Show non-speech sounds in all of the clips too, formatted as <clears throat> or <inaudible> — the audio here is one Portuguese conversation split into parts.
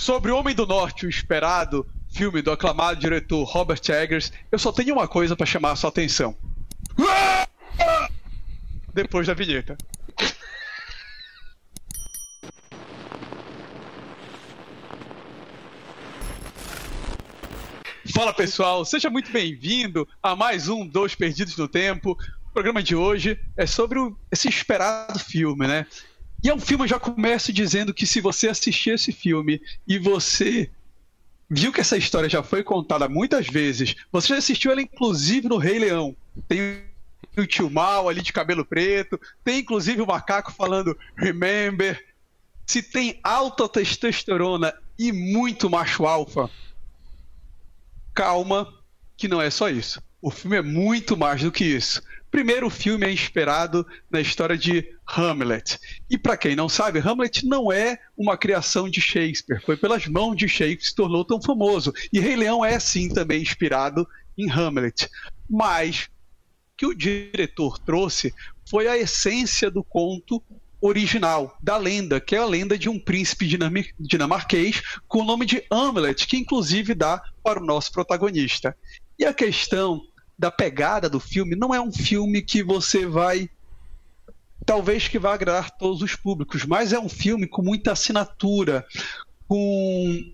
Sobre o Homem do Norte, o esperado filme do aclamado diretor Robert Eggers, eu só tenho uma coisa para chamar a sua atenção. Depois da vinheta. Fala pessoal, seja muito bem-vindo a mais um Dois Perdidos no Tempo. O programa de hoje é sobre o, esse esperado filme, né? E é um filme, já começo dizendo que se você assistir esse filme e você viu que essa história já foi contada muitas vezes, você já assistiu ela inclusive no Rei Leão. Tem o tio Mal ali de cabelo preto, tem inclusive o macaco falando Remember. Se tem alta testosterona e muito macho alfa, calma, que não é só isso. O filme é muito mais do que isso. Primeiro, filme inspirado na história de Hamlet. E para quem não sabe, Hamlet não é uma criação de Shakespeare. Foi pelas mãos de Shakespeare que se tornou tão famoso. E Rei Leão é sim também inspirado em Hamlet. Mas o que o diretor trouxe foi a essência do conto original, da lenda, que é a lenda de um príncipe dinamarquês com o nome de Hamlet, que inclusive dá para o nosso protagonista. E a questão da pegada do filme não é um filme que você vai talvez que vá agradar todos os públicos, mas é um filme com muita assinatura, com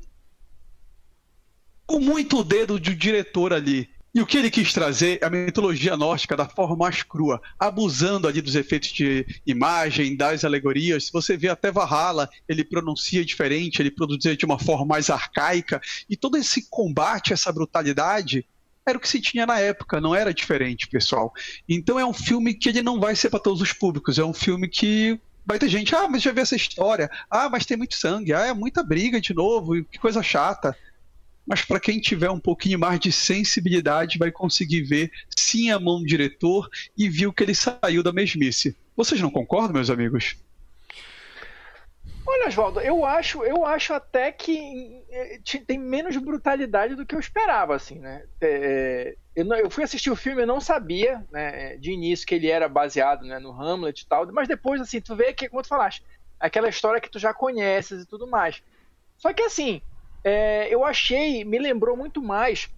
com muito dedo de diretor ali. E o que ele quis trazer é a mitologia nórdica da forma mais crua, abusando ali dos efeitos de imagem, das alegorias. Se você vê até Valhalla, ele pronuncia diferente, ele produzia de uma forma mais arcaica, e todo esse combate, essa brutalidade, era o que se tinha na época, não era diferente, pessoal. Então é um filme que ele não vai ser para todos os públicos, é um filme que vai ter gente, ah, mas já vi essa história, ah, mas tem muito sangue, ah, é muita briga de novo, que coisa chata. Mas para quem tiver um pouquinho mais de sensibilidade, vai conseguir ver sim a mão do diretor e viu que ele saiu da mesmice. Vocês não concordam, meus amigos? Olha, Oswaldo, eu acho, eu acho até que eh, tem menos brutalidade do que eu esperava, assim, né? É, eu, não, eu, fui assistir o filme, eu não sabia, né, de início que ele era baseado né, no Hamlet e tal, mas depois, assim, tu vê que, como tu falaste, aquela história que tu já conheces e tudo mais. Só que, assim, é, eu achei, me lembrou muito mais,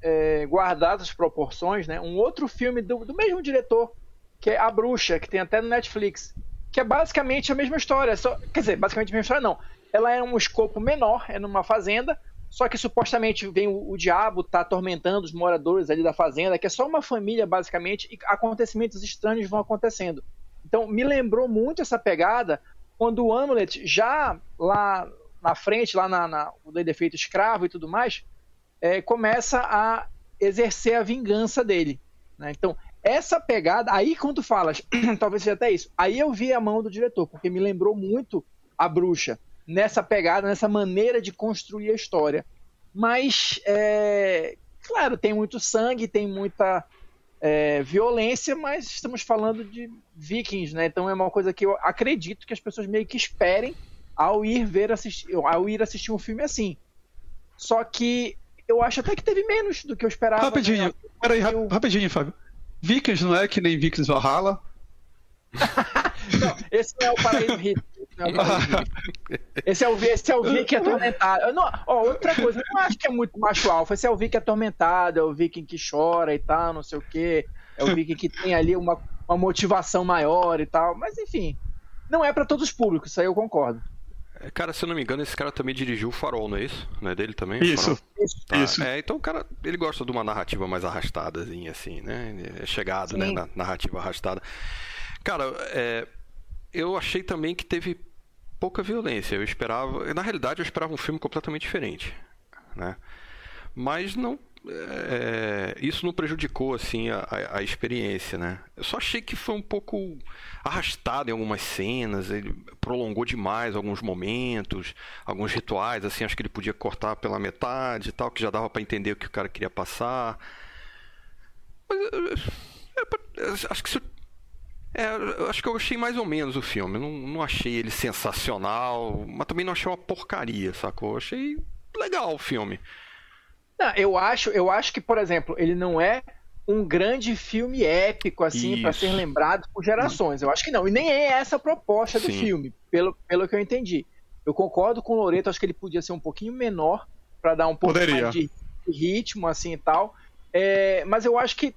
é, guardadas as proporções, né, um outro filme do, do mesmo diretor, que é A Bruxa, que tem até no Netflix, que é basicamente a mesma história. Só, quer dizer, basicamente a mesma história não. Ela é um escopo menor, é numa fazenda, só que supostamente vem o, o diabo, tá atormentando os moradores ali da fazenda, que é só uma família, basicamente, e acontecimentos estranhos vão acontecendo. Então, me lembrou muito essa pegada quando o Hamlet, já lá na frente, lá na, na o defeito escravo e tudo mais, é, começa a exercer a vingança dele. Né? Então, essa pegada, aí quando tu falas, <clears throat> talvez seja até isso, aí eu vi a mão do diretor, porque me lembrou muito a bruxa, nessa pegada, nessa maneira de construir a história. Mas, é, claro, tem muito sangue, tem muita é, violência, mas estamos falando de vikings, né? Então é uma coisa que eu acredito que as pessoas meio que esperem ao ir ver assistir, ao ir assistir um filme assim. Só que eu acho até que teve menos do que eu esperava. Rapidinho, né? peraí, eu... rapidinho, Fábio. Vikings não é que nem Vikings Valhalla? <laughs> não, esse não é o paraíso Hitler. Esse é o, esse é o Viking atormentado. Não, ó, outra coisa, eu não acho que é muito macho alfa. Esse é o Viking atormentado, é o Viking que chora e tal, não sei o quê. É o Viking que tem ali uma, uma motivação maior e tal. Mas enfim, não é para todos os públicos, isso aí eu concordo. Cara, se eu não me engano, esse cara também dirigiu o Farol, não é isso? Não é dele também? Isso. Tá. Isso. É, então o cara, ele gosta de uma narrativa mais arrastadazinha, assim, né? É chegado, né, Sim. né? Na narrativa arrastada. Cara, é, eu achei também que teve pouca violência. Eu esperava, na realidade, eu esperava um filme completamente diferente, né? Mas não é, isso não prejudicou assim a, a, experiência, né? Eu só achei que foi um pouco arrastado em algumas cenas, ele prolongou demais alguns momentos, alguns rituais, assim, acho que ele podia cortar pela metade e tal, que já dava para entender o que o cara queria passar. Mas, é, é, acho que é, acho que eu achei mais ou menos o filme. Não, não achei ele sensacional, mas também não achei uma porcaria, sacou? Eu achei legal o filme. Não, eu acho, eu acho que, por exemplo, ele não é um grande filme épico assim para ser lembrado por gerações. Eu acho que não. E nem é essa a proposta do Sim. filme, pelo, pelo que eu entendi. Eu concordo com o Loreto, acho que ele podia ser um pouquinho menor para dar um pouco Poderia. mais de ritmo, assim e tal. É, mas eu acho que.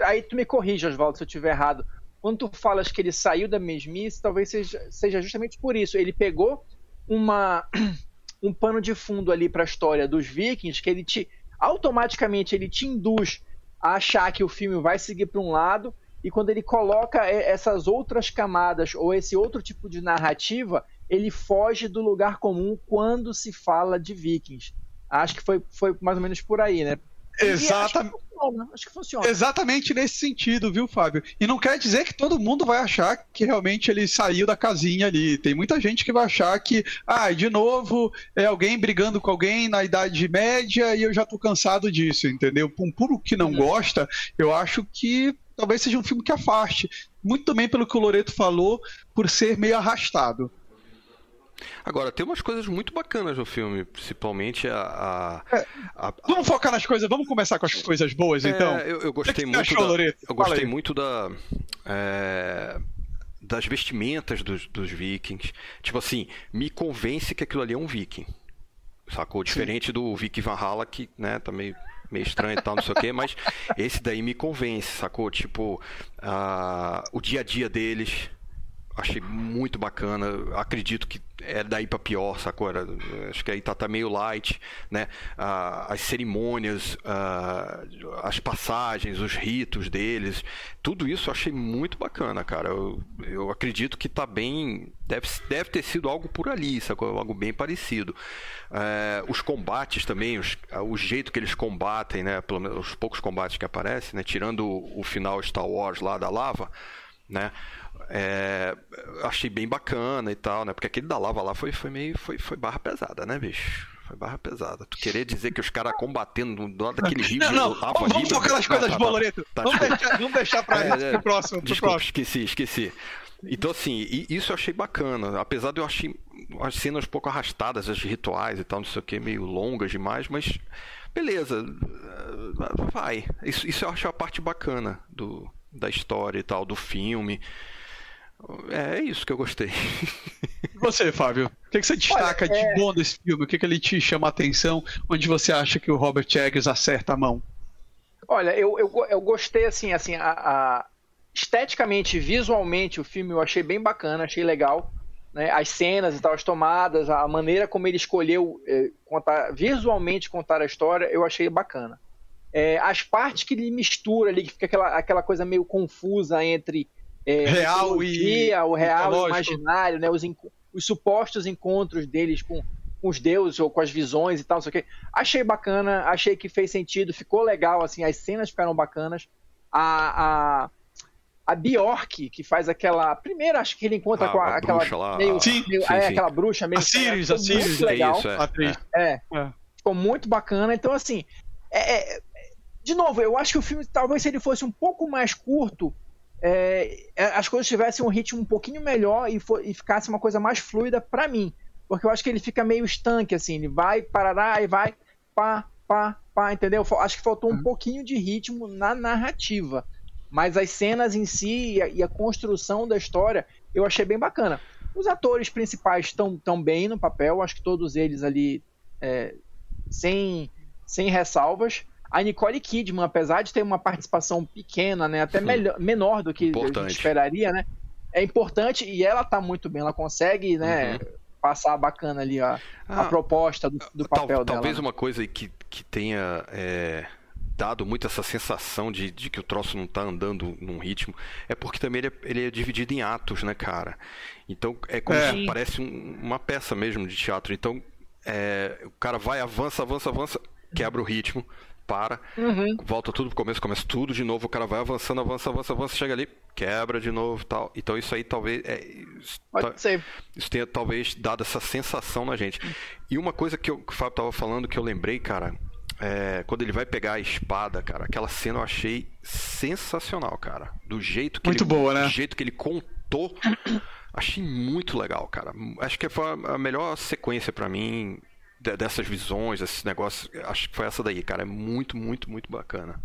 Aí tu me corrija, Oswaldo, se eu estiver errado. Quando tu falas que ele saiu da mesmice, talvez seja, seja justamente por isso. Ele pegou uma, <clears throat> um pano de fundo ali para a história dos Vikings, que ele te. Automaticamente ele te induz a achar que o filme vai seguir para um lado, e quando ele coloca essas outras camadas ou esse outro tipo de narrativa, ele foge do lugar comum quando se fala de Vikings. Acho que foi, foi mais ou menos por aí, né? Exatamente. Acho que funciona. Exatamente nesse sentido, viu, Fábio? E não quer dizer que todo mundo vai achar que realmente ele saiu da casinha ali. Tem muita gente que vai achar que, ah, de novo, é alguém brigando com alguém na Idade Média e eu já tô cansado disso, entendeu? Um puro que não gosta, eu acho que talvez seja um filme que afaste. Muito também pelo que o Loreto falou, por ser meio arrastado. Agora, tem umas coisas muito bacanas no filme, principalmente a. a, é, a, a... Vamos focar nas coisas, vamos começar com as coisas boas, é, então. Eu, eu gostei muito. Achou, da, Loreto? Eu gostei muito da. É, das vestimentas dos, dos vikings. Tipo assim, me convence que aquilo ali é um viking. Sacou? Diferente Sim. do Viking Valhalla, que, né, tá meio meio estranho e tal, não sei o quê, mas esse daí me convence, sacou? Tipo, uh, o dia a dia deles, achei muito bacana. Acredito que é daí para pior, sacou? Acho que aí tá, tá meio light, né? Ah, as cerimônias, ah, as passagens, os ritos deles, tudo isso eu achei muito bacana, cara. Eu, eu acredito que tá bem. Deve, deve ter sido algo por ali, sacou? Algo bem parecido. É, os combates também, os, o jeito que eles combatem, né? Pelo menos os poucos combates que aparecem, né? Tirando o final Star Wars lá da lava, né? É, achei bem bacana e tal, né? Porque aquele da lava lá foi, foi meio. Foi, foi barra pesada, né, bicho? Foi barra pesada. Tu querer dizer que os caras combatendo do lado daquele rio. Não, não. Lava, vamos rio, focar nas coisas tá, boas, Loreto. Tá, vamos, deixar, vamos deixar pra <laughs> é, é, pro próximo. Pro desculpa, próximo. esqueci, esqueci. Então, assim, isso eu achei bacana. Apesar de eu achei as cenas um pouco arrastadas, as rituais e tal, não sei o que, meio longas demais, mas beleza, vai. Isso, isso eu acho a parte bacana do, da história e tal, do filme. É, é isso que eu gostei. E você, Fábio? O que, você destaca Olha, é... de bom desse filme? O que, que ele te chama a atenção? Onde você acha que o Robert Eggers acerta a mão? Olha, eu, eu, eu gostei, assim, assim a, a... esteticamente, visualmente, o filme eu achei bem bacana, achei legal. Né? As cenas e tal, as tomadas, a maneira como ele escolheu eh, contar, visualmente contar a história, eu achei bacana. É, as partes que ele mistura ali, que fica aquela, aquela coisa meio confusa entre é, real e o real e o imaginário, né? Os, os supostos encontros deles com, com, os deuses ou com as visões e tal, não sei o quê. Achei bacana, achei que fez sentido, ficou legal, assim, as cenas ficaram bacanas. A, a, a Bjork, que faz aquela. Primeiro, acho que ele encontra ah, com a, aquela. Lá, meio, sim, meio, sim, é, sim. aquela bruxa meio. A Sirius, a Sirius. legal. É isso, é. É. é. Ficou muito bacana. Então, assim. É, é, de novo, eu acho que o filme, talvez se ele fosse um pouco mais curto, é, é, as coisas tivessem um ritmo um pouquinho melhor e, for, e ficasse uma coisa mais fluida para mim. Porque eu acho que ele fica meio estanque, assim, ele vai, parará, e vai, pá, pá, pá, entendeu? Acho que faltou um uhum. pouquinho de ritmo na narrativa. Mas as cenas em si e a, e a construção da história eu achei bem bacana. Os atores principais estão tão bem no papel, acho que todos eles ali é, sem, sem ressalvas. A Nicole Kidman, apesar de ter uma participação pequena, né, até melhor, menor do que importante. a gente esperaria, né, é importante e ela tá muito bem, ela consegue, né, uhum. passar bacana ali a, ah, a proposta do, do papel tal, dela. Talvez né? uma coisa que, que tenha é, dado muito essa sensação de, de que o troço não tá andando num ritmo, é porque também ele é, ele é dividido em atos, né, cara? Então é como é. se parece um, uma peça mesmo de teatro. Então é, o cara vai, avança, avança, avança, quebra o ritmo, para, uhum. volta tudo pro começo, começa tudo de novo, o cara vai avançando, avança, avança, avança, chega ali, quebra de novo tal. Então isso aí talvez. É, isso, Pode ser. Isso tenha talvez dado essa sensação na gente. E uma coisa que, eu, que o Fábio tava falando que eu lembrei, cara, é, quando ele vai pegar a espada, cara, aquela cena eu achei sensacional, cara. Do jeito que muito ele, boa, né? Do jeito que ele contou, achei muito legal, cara. Acho que foi a melhor sequência para mim dessas visões, desses negócios. Acho que foi essa daí, cara. É muito, muito, muito bacana.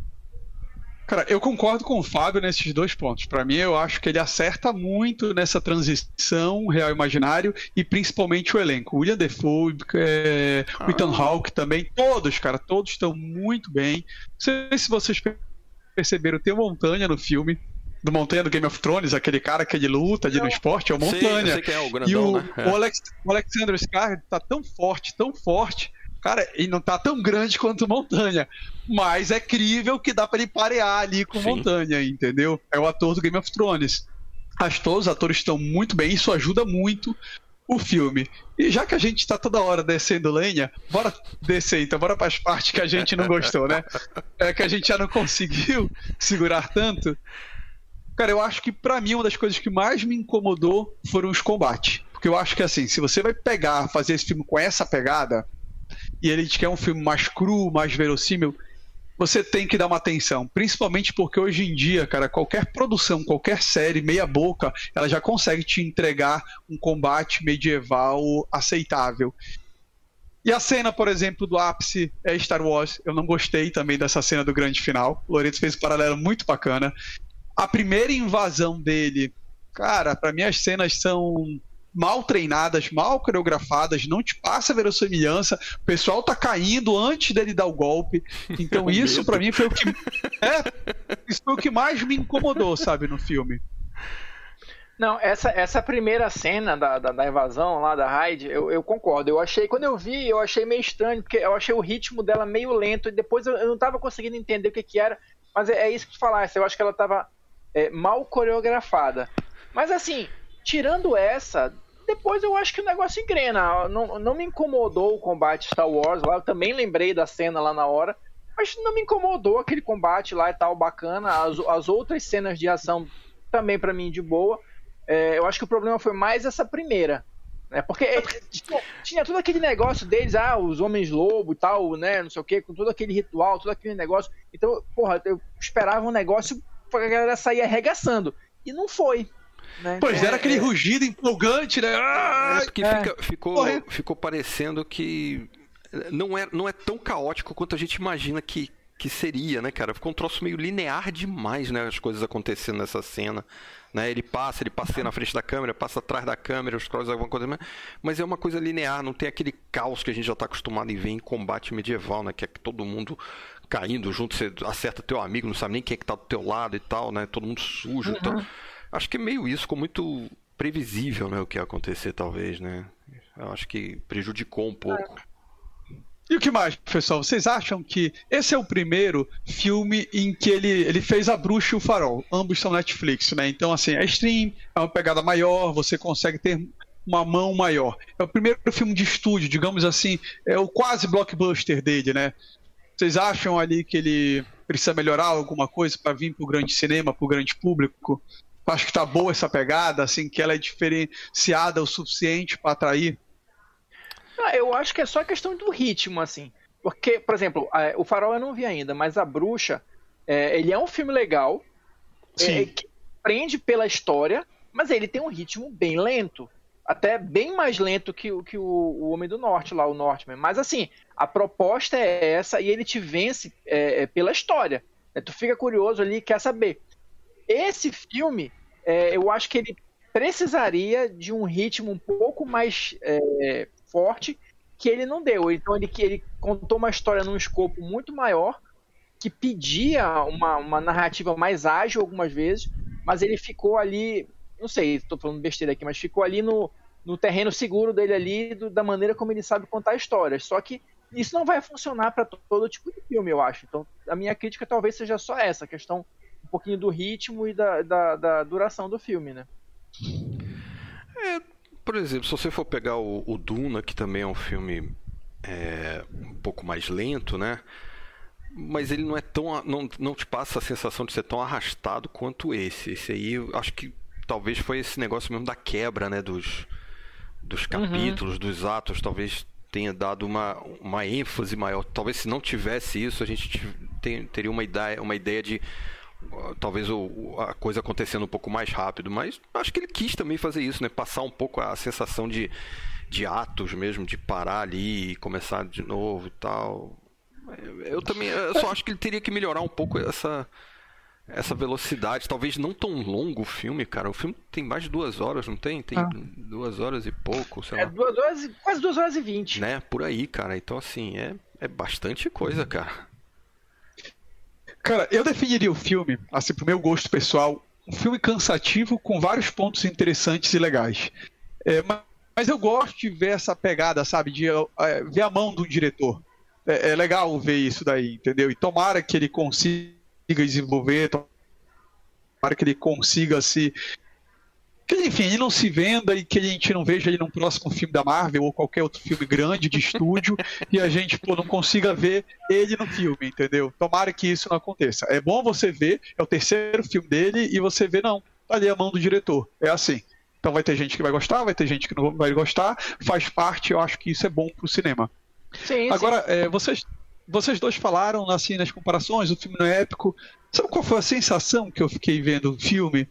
Cara, eu concordo com o Fábio nesses dois pontos. Para mim, eu acho que ele acerta muito nessa transição real imaginário e principalmente o elenco. William Defoe, é, ah. o Ethan Hawke também, todos, cara, todos estão muito bem. Não sei se vocês perceberam, tem o Montanha no filme. Do Montanha do Game of Thrones, aquele cara que é de luta, de no esporte, é o Montanha. Sim, é, o grandão, e o, né? é. o, Alex, o Alexander Skarsgård tá tão forte, tão forte, Cara, ele não tá tão grande quanto Montanha, mas é crível que dá para ele parear ali com Sim. Montanha, entendeu? É o ator do Game of Thrones. Acho que todos os atores estão muito bem, isso ajuda muito o filme. E já que a gente tá toda hora descendo lenha, bora descer então, bora para as partes que a gente não gostou, né? <laughs> É que a gente já não conseguiu segurar tanto. Cara, eu acho que para mim uma das coisas que mais me incomodou foram os combates. Porque eu acho que assim, se você vai pegar, fazer esse filme com essa pegada, e ele quer um filme mais cru, mais verossímil, você tem que dar uma atenção, principalmente porque hoje em dia, cara, qualquer produção, qualquer série meia boca, ela já consegue te entregar um combate medieval aceitável. E a cena, por exemplo, do ápice é Star Wars. Eu não gostei também dessa cena do grande final. O Loreto fez um paralelo muito bacana. A primeira invasão dele, cara, para mim as cenas são mal treinadas, mal coreografadas, não te passa verossimilhança, o pessoal tá caindo antes dele dar o golpe. Então <laughs> isso para mim foi o que é, isso foi o que mais me incomodou, sabe, no filme. Não, essa, essa primeira cena da, da, da invasão lá da Hyde, eu, eu, concordo. Eu achei, quando eu vi, eu achei meio estranho, porque eu achei o ritmo dela meio lento, e depois eu, eu não tava conseguindo entender o que, que era, mas é, é isso que tu falaste, eu acho que ela tava é, mal coreografada. Mas assim, tirando essa, depois eu acho que o negócio engrena. Não, não me incomodou o combate Star Wars lá. Eu também lembrei da cena lá na hora. Mas não me incomodou aquele combate lá e tal, bacana. As, as outras cenas de ação também para mim de boa. É, eu acho que o problema foi mais essa primeira. Né? Porque tinha, tinha todo aquele negócio deles, ah, os homens lobo e tal, né? Não sei o que, com todo aquele ritual, todo aquele negócio. Então, porra, eu esperava um negócio pra galera sair arregaçando. E não foi. Né? Pois é, era aquele é... rugido empolgante, né? Ah, é porque é. Fica, ficou, ficou parecendo que não é, não é tão caótico quanto a gente imagina que, que seria, né, cara? Ficou um troço meio linear demais, né? As coisas acontecendo nessa cena. Né? Ele passa, ele passa na frente da câmera, passa atrás da câmera, os cross alguma coisa, mas é uma coisa linear, não tem aquele caos que a gente já está acostumado em ver em combate medieval, né? Que é todo mundo caindo junto, você acerta teu amigo, não sabe nem quem é que tá do teu lado e tal, né? Todo mundo sujo uhum. e tal. Acho que é meio isso, ficou muito previsível, né, o que ia acontecer, talvez, né? Eu acho que prejudicou um pouco. E o que mais, pessoal? Vocês acham que esse é o primeiro filme em que ele, ele fez a bruxa e o farol? Ambos são Netflix, né? Então, assim, a stream é uma pegada maior, você consegue ter uma mão maior. É o primeiro filme de estúdio, digamos assim, é o quase blockbuster dele, né? Vocês acham ali que ele precisa melhorar alguma coisa para vir para o grande cinema, para o grande público? acho que tá boa essa pegada, assim, que ela é diferenciada o suficiente para atrair? Ah, eu acho que é só questão do ritmo, assim. Porque, por exemplo, o Farol eu não vi ainda, mas a Bruxa, é, ele é um filme legal, é, que prende pela história, mas ele tem um ritmo bem lento. Até bem mais lento que, que o, o Homem do Norte, lá, o Northman. Mas assim, a proposta é essa e ele te vence é, é pela história. Tu fica curioso ali quer saber. Esse filme, é, eu acho que ele precisaria de um ritmo um pouco mais é, forte que ele não deu. Então ele, ele contou uma história num escopo muito maior, que pedia uma, uma narrativa mais ágil algumas vezes, mas ele ficou ali, não sei, estou falando besteira aqui, mas ficou ali no, no terreno seguro dele ali, do, da maneira como ele sabe contar histórias. Só que isso não vai funcionar para todo tipo de filme, eu acho. Então a minha crítica talvez seja só essa, a questão um pouquinho do ritmo e da, da, da duração do filme, né? É, por exemplo, se você for pegar o, o Duna, que também é um filme é, um pouco mais lento, né? Mas ele não é tão. Não, não te passa a sensação de ser tão arrastado quanto esse. Esse aí, acho que talvez foi esse negócio mesmo da quebra, né? Dos, dos uhum. capítulos, uhum. dos atos. Talvez tenha dado uma, uma ênfase maior. Talvez se não tivesse isso, a gente tem, teria uma ideia, uma ideia de talvez o, a coisa acontecendo um pouco mais rápido, mas acho que ele quis também fazer isso, né? Passar um pouco a sensação de, de atos mesmo, de parar ali e começar de novo e tal. Eu também eu só acho que ele teria que melhorar um pouco essa essa velocidade, talvez não tão longo o filme, cara. O filme tem mais de duas horas, não tem? Tem ah. duas horas e pouco, sei é, lá. Duas horas, quase duas horas e vinte. Né, por aí, cara. Então, assim, é, é bastante coisa, cara. Cara, eu definiria o filme, assim, pro meu gosto pessoal, um filme cansativo com vários pontos interessantes e legais. É, mas eu gosto de ver essa pegada, sabe, de é, ver a mão do diretor. É, é legal ver isso daí, entendeu? E tomara que ele consiga desenvolver, para que ele consiga se. Que, enfim, ele não se venda e que a gente não veja ele num próximo filme da Marvel ou qualquer outro filme grande de estúdio <laughs> e a gente pô, não consiga ver ele no filme, entendeu? Tomara que isso não aconteça. É bom você ver, é o terceiro filme dele e você vê, não, tá ali a mão do diretor. É assim. Então vai ter gente que vai gostar, vai ter gente que não vai gostar, faz parte, eu acho que isso é bom pro cinema. Sim, Agora, sim. É, vocês vocês dois falaram assim nas comparações, o filme não é épico. Sabe qual foi a sensação que eu fiquei vendo o filme?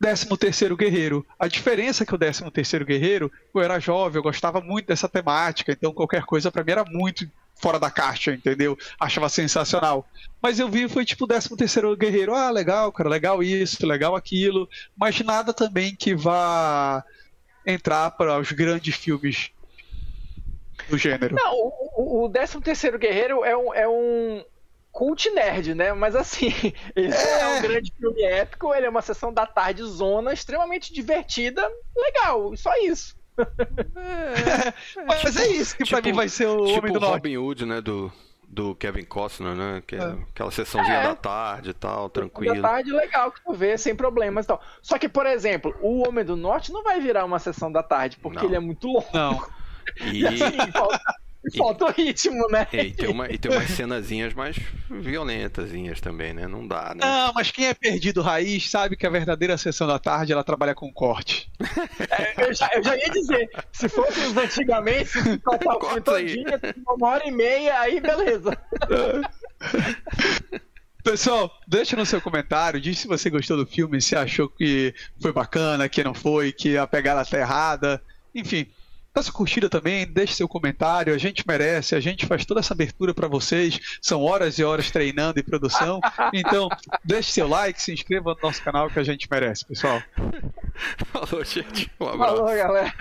13 terceiro Guerreiro. A diferença é que o 13 terceiro Guerreiro, eu era jovem, eu gostava muito dessa temática, então qualquer coisa para mim era muito fora da caixa, entendeu? Achava sensacional. Mas eu vi foi tipo 13 terceiro Guerreiro, ah, legal, cara, legal isso, legal aquilo, mas nada também que vá entrar para os grandes filmes do gênero. Não, o, o 13 terceiro Guerreiro é um, é um cult nerd, né? Mas assim, <laughs> ele é... é um grande filme épico, ele é uma sessão da tarde zona, extremamente divertida, legal, só isso. É, <laughs> mas é isso que tipo, pra mim vai ser o tipo Homem do Norte. Robin Hood, né? Do, do Kevin Costner, né? Que é, é. aquela sessãozinha é. da tarde e tal, tranquilo. Da tarde legal que tu vê, sem problemas e tal. Só que, por exemplo, o Homem do Norte não vai virar uma sessão da tarde, porque não. ele é muito longo. Não. <laughs> E, assim, falta, <laughs> falta o ritmo, né? E, e, tem uma, e tem umas cenazinhas mais violentazinhas também, né? Não dá, né? Não, mas quem é perdido raiz sabe que a verdadeira sessão da tarde ela trabalha com corte. <laughs> É, eu, já, eu, já, ia dizer, se fosse antigamente, se cortar o uma hora e meia, aí beleza. <laughs> Pessoal, deixa no seu comentário, diz se você gostou do filme, se achou que foi bacana, que não foi, que a pegada tá errada. Enfim, Dá sua curtida também, deixe seu comentário, a gente merece, a gente faz toda essa abertura para vocês, são horas e horas treinando e produção, <laughs> então deixe seu like, se inscreva no nosso canal que a gente merece, pessoal. <laughs> Falou, gente. Um abraço. Falou, galera.